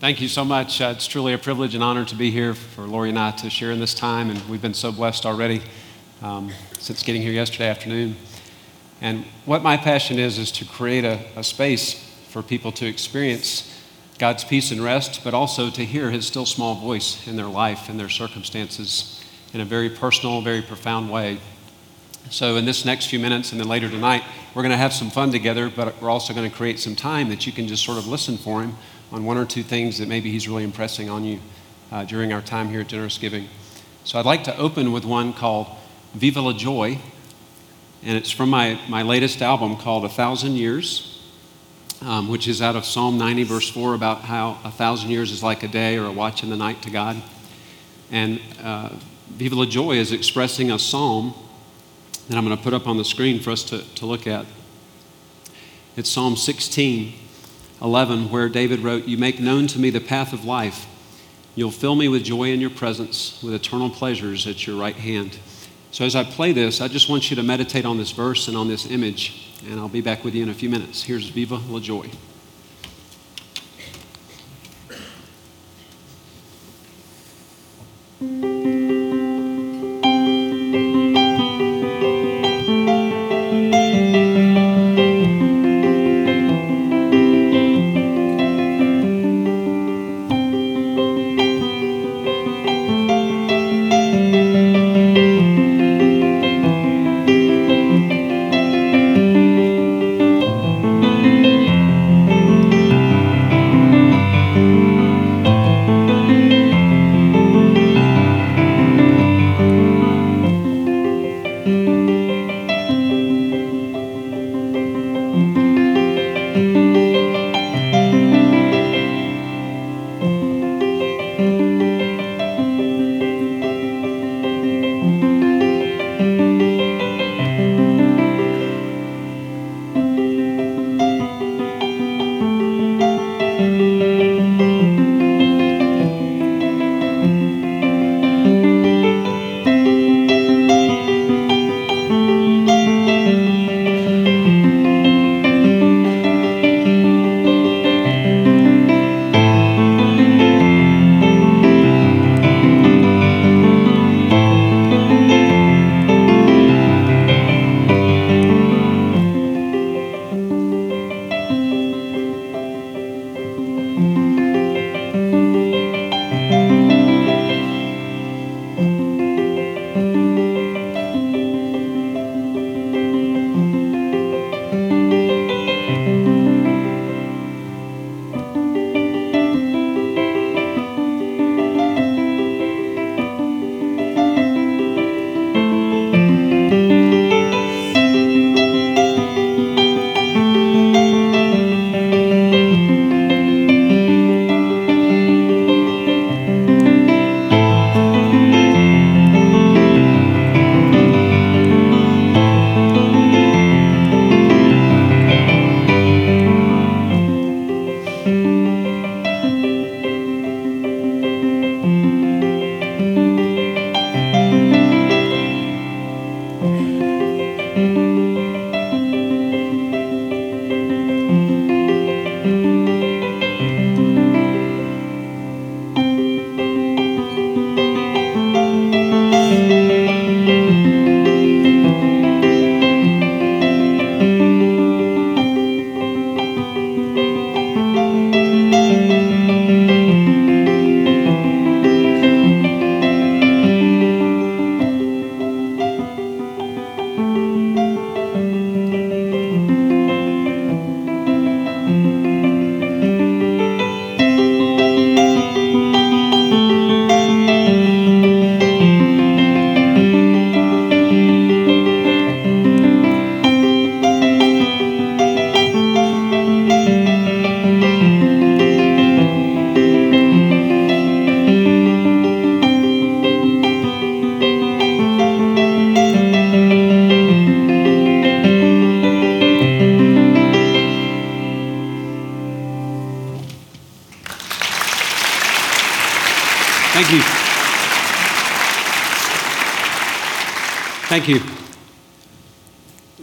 Thank you so much. Uh, it's truly a privilege and honor to be here for Lori and I to share in this time, and we've been so blessed already um, since getting here yesterday afternoon. And what my passion is, is to create a, a space for people to experience God's peace and rest, but also to hear His still small voice in their life and their circumstances in a very personal, very profound way. So, in this next few minutes and then later tonight, we're going to have some fun together, but we're also going to create some time that you can just sort of listen for Him on one or two things that maybe He's really impressing on you uh, during our time here at Generous Giving. So I'd like to open with one called Viva la Joy, and it's from my, my latest album called A Thousand Years, um, which is out of Psalm 90, verse 4, about how a thousand years is like a day or a watch in the night to God. And uh, Viva la Joy is expressing a psalm that I'm going to put up on the screen for us to, to look at. It's Psalm 16. 11, where David wrote, You make known to me the path of life. You'll fill me with joy in your presence, with eternal pleasures at your right hand. So, as I play this, I just want you to meditate on this verse and on this image, and I'll be back with you in a few minutes. Here's Viva la Joy.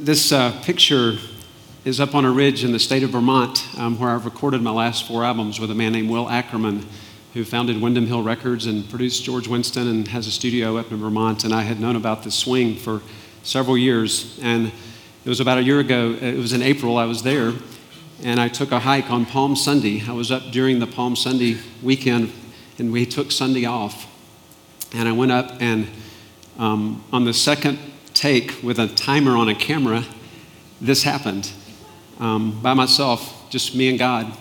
This uh, picture is up on a ridge in the state of Vermont um, where I've recorded my last four albums with a man named Will Ackerman, who founded Windham Hill Records and produced George Winston and has a studio up in Vermont. And I had known about this swing for several years. And it was about a year ago, it was in April, I was there, and I took a hike on Palm Sunday. I was up during the Palm Sunday weekend, and we took Sunday off. And I went up, and um, on the second take with a timer on a camera, this happened um, by myself, just me and God.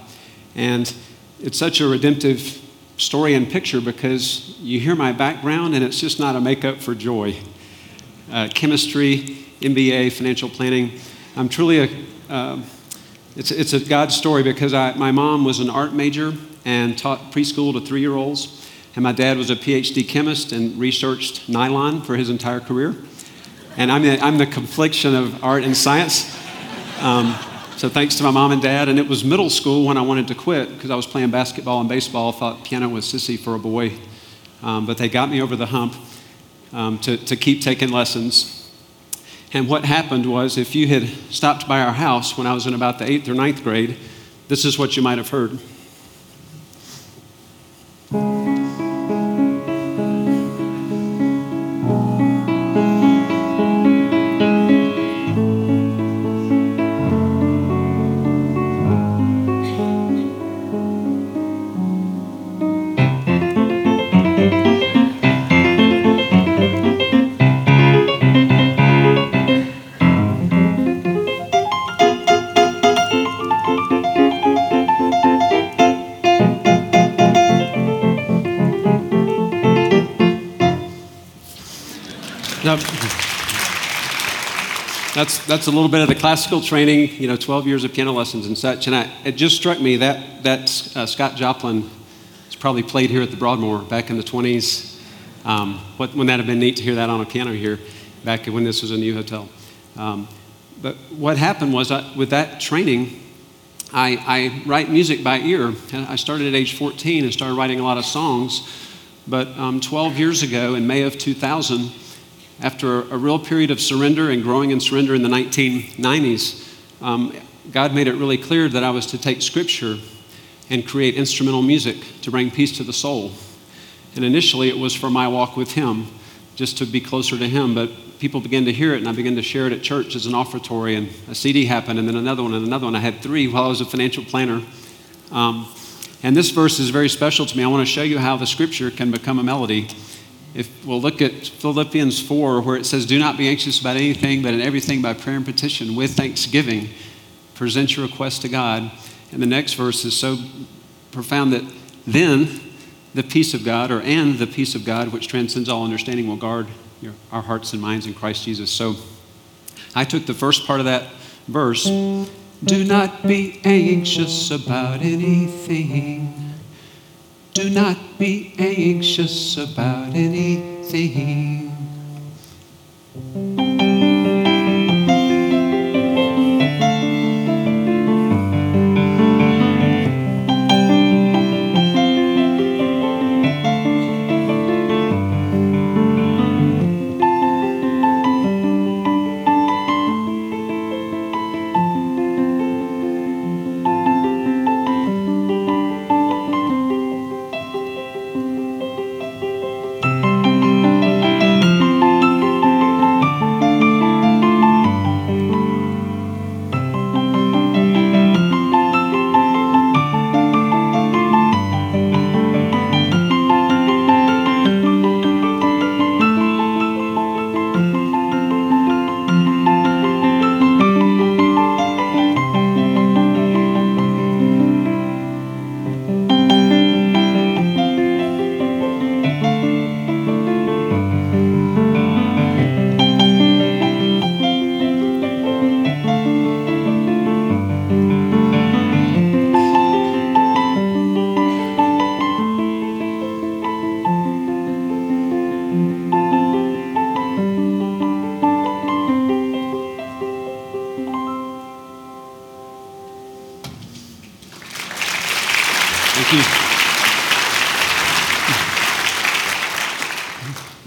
And it's such a redemptive story and picture because you hear my background, and it's just not a makeup for joy. Uh, chemistry, MBA, financial planning. I'm truly a, uh, it's, it's a God story because I, my mom was an art major and taught preschool to three year olds. And my dad was a PhD chemist and researched nylon for his entire career. And I'm the, I'm the confliction of art and science. Um, so thanks to my mom and dad. And it was middle school when I wanted to quit because I was playing basketball and baseball. Thought piano was sissy for a boy. Um, but they got me over the hump um, to, to keep taking lessons. And what happened was, if you had stopped by our house when I was in about the eighth or ninth grade, this is what you might have heard. That's, that's a little bit of the classical training, you know, 12 years of piano lessons and such. And I, it just struck me that, that uh, Scott Joplin was probably played here at the Broadmoor back in the 20s. Um, what, wouldn't that have been neat to hear that on a piano here back when this was a new hotel? Um, but what happened was I, with that training, I, I, write music by ear. I started at age 14 and started writing a lot of songs. But um, 12 years ago, in May of 2000, after a real period of surrender and growing in surrender in the 1990s, um, God made it really clear that I was to take scripture and create instrumental music to bring peace to the soul. And initially, it was for my walk with Him, just to be closer to Him. But people began to hear it, and I began to share it at church as an offertory. And a CD happened, and then another one, and another one. I had three while I was a financial planner. Um, and this verse is very special to me. I want to show you how the scripture can become a melody if we'll look at Philippians 4, where it says, Do not be anxious about anything, but in everything by prayer and petition with thanksgiving, present your request to God. And the next verse is so profound that then the peace of God, or and the peace of God, which transcends all understanding, will guard your, our hearts and minds in Christ Jesus. So I took the first part of that verse Do not be anxious about anything do not be anxious about anything.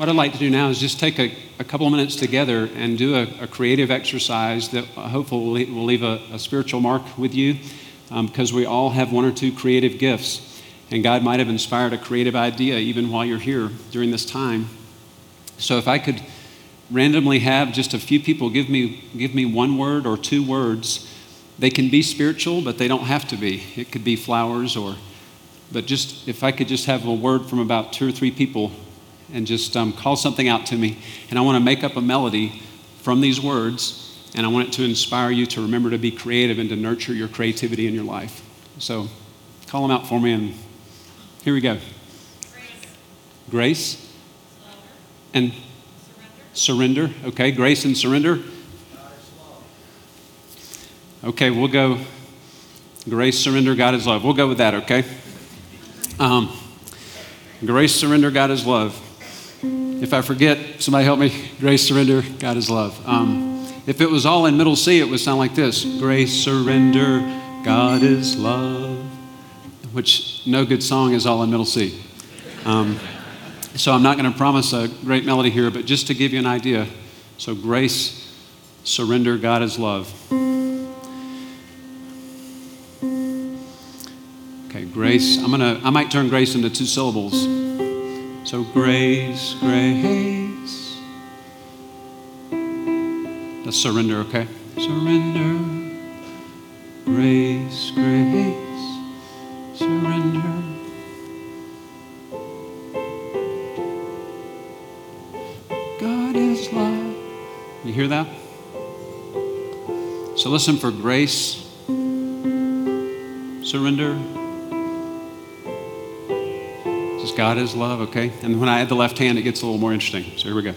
What I'd like to do now is just take a, a couple of minutes together and do a, a creative exercise that hopefully will leave a, a spiritual mark with you um, because we all have one or two creative gifts. And God might have inspired a creative idea even while you're here during this time. So if I could randomly have just a few people give me, give me one word or two words, they can be spiritual, but they don't have to be. It could be flowers or, but just if I could just have a word from about two or three people and just um, call something out to me. And I want to make up a melody from these words, and I want it to inspire you to remember to be creative and to nurture your creativity in your life. So call them out for me, and here we go. Grace. Grace. And surrender. surrender. Okay, grace and surrender. Okay, we'll go grace, surrender, God is love. We'll go with that, okay? Um, grace, surrender, God is love. If I forget, somebody help me. Grace, surrender, God is love. Um, if it was all in middle C, it would sound like this Grace, surrender, God is love. Which no good song is all in middle C. Um, so I'm not going to promise a great melody here, but just to give you an idea. So, grace, surrender, God is love. Okay, grace. I'm gonna. I might turn grace into two syllables. So, grace, grace. Let's surrender, okay? Surrender. Grace, grace. Surrender. God is love. You hear that? So, listen for grace, surrender God is love, okay? And when I add the left hand, it gets a little more interesting. So here we go.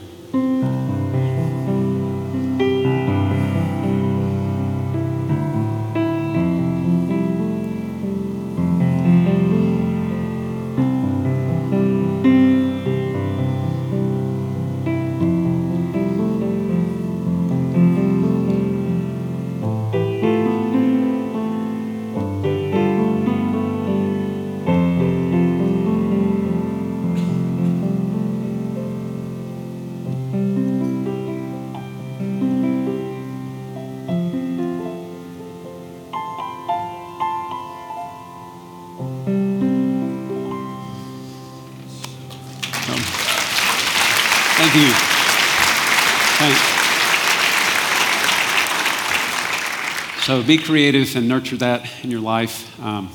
So be creative and nurture that in your life, um,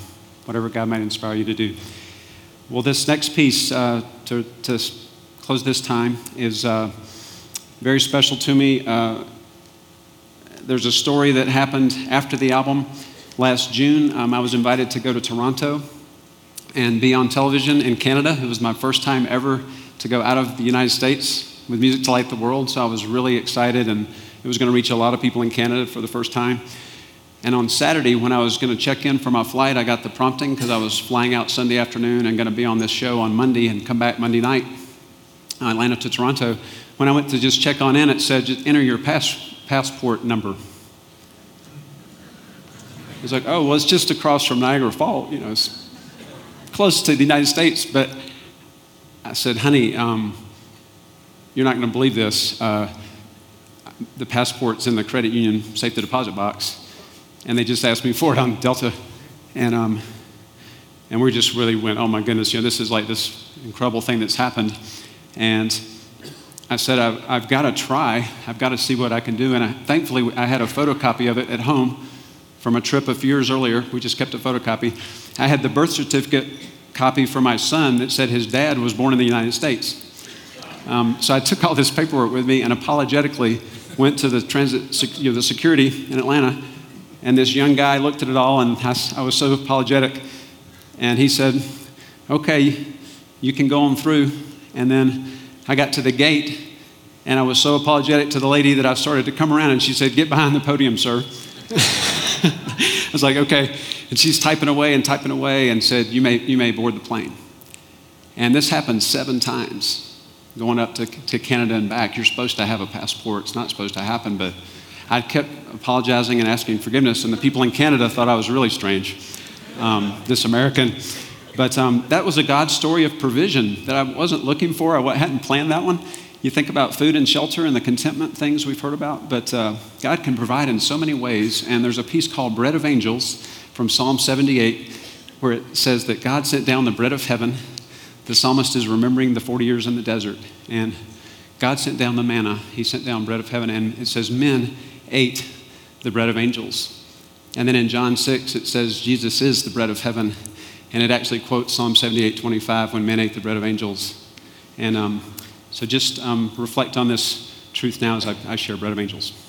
whatever God might inspire you to do. Well, this next piece uh, to, to, close this time is uh, very special to me. Uh, there's a story that happened after the album last June. Um, I was invited to go to Toronto and be on television in Canada. It was my first time ever to go out of the United States with Music to Light the World, so I was really excited, and it was going to reach a lot of people in Canada for the first time. And on Saturday, when I was going to check in for my flight, I got the prompting because I was flying out Sunday afternoon and going to be on this show on Monday and come back Monday night, Atlanta to Toronto. When I went to just check on in, it said, enter your pass- passport number. It's like, oh, well, it's just across from Niagara Falls, you know, it's close to the United States, but I said, honey, um, you're not going to believe this. Uh, the passport's in the credit union safe deposit box. And they just asked me for it on Delta. And, um, and we just really went, oh my goodness, you know, this is like this incredible thing that's happened. And I said, I've, I've got to try. I've got to see what I can do. And I, thankfully, I had a photocopy of it at home from a trip a few years earlier. We just kept a photocopy. I had the birth certificate copy for my son that said his dad was born in the United States. Um, so I took all this paperwork with me and apologetically went to the transit, you know, the security in Atlanta. And this young guy looked at it all, and I, was so apologetic. And he said, Okay, you can go on through. And then I got to the gate, and I was so apologetic to the lady that I started to come around, and she said, Get behind the podium, sir. I was like, Okay. And she's typing away and typing away and said, You may, you may board the plane. And this happened seven times going up to, to Canada and back. You're supposed to have a passport. It's not supposed to happen, but I kept apologizing and asking forgiveness, and the people in Canada thought I was really strange. Um, this American But um, that was a God story of provision that I wasn't looking for. I hadn't planned that one. You think about food and shelter and the contentment things we've heard about, but uh, God can provide in so many ways. And there's a piece called Bread of Angels from Psalm 78 where it says that God sent down the bread of heaven. The psalmist is remembering the 40 years in the desert. And God sent down the manna. He sent down bread of heaven. And it says, Men ate the bread of angels. And then in John 6, it says, Jesus is the bread of heaven. And it actually quotes Psalm 78 25, when men ate the bread of angels. And um, so just um, reflect on this truth now as I, I share bread of angels.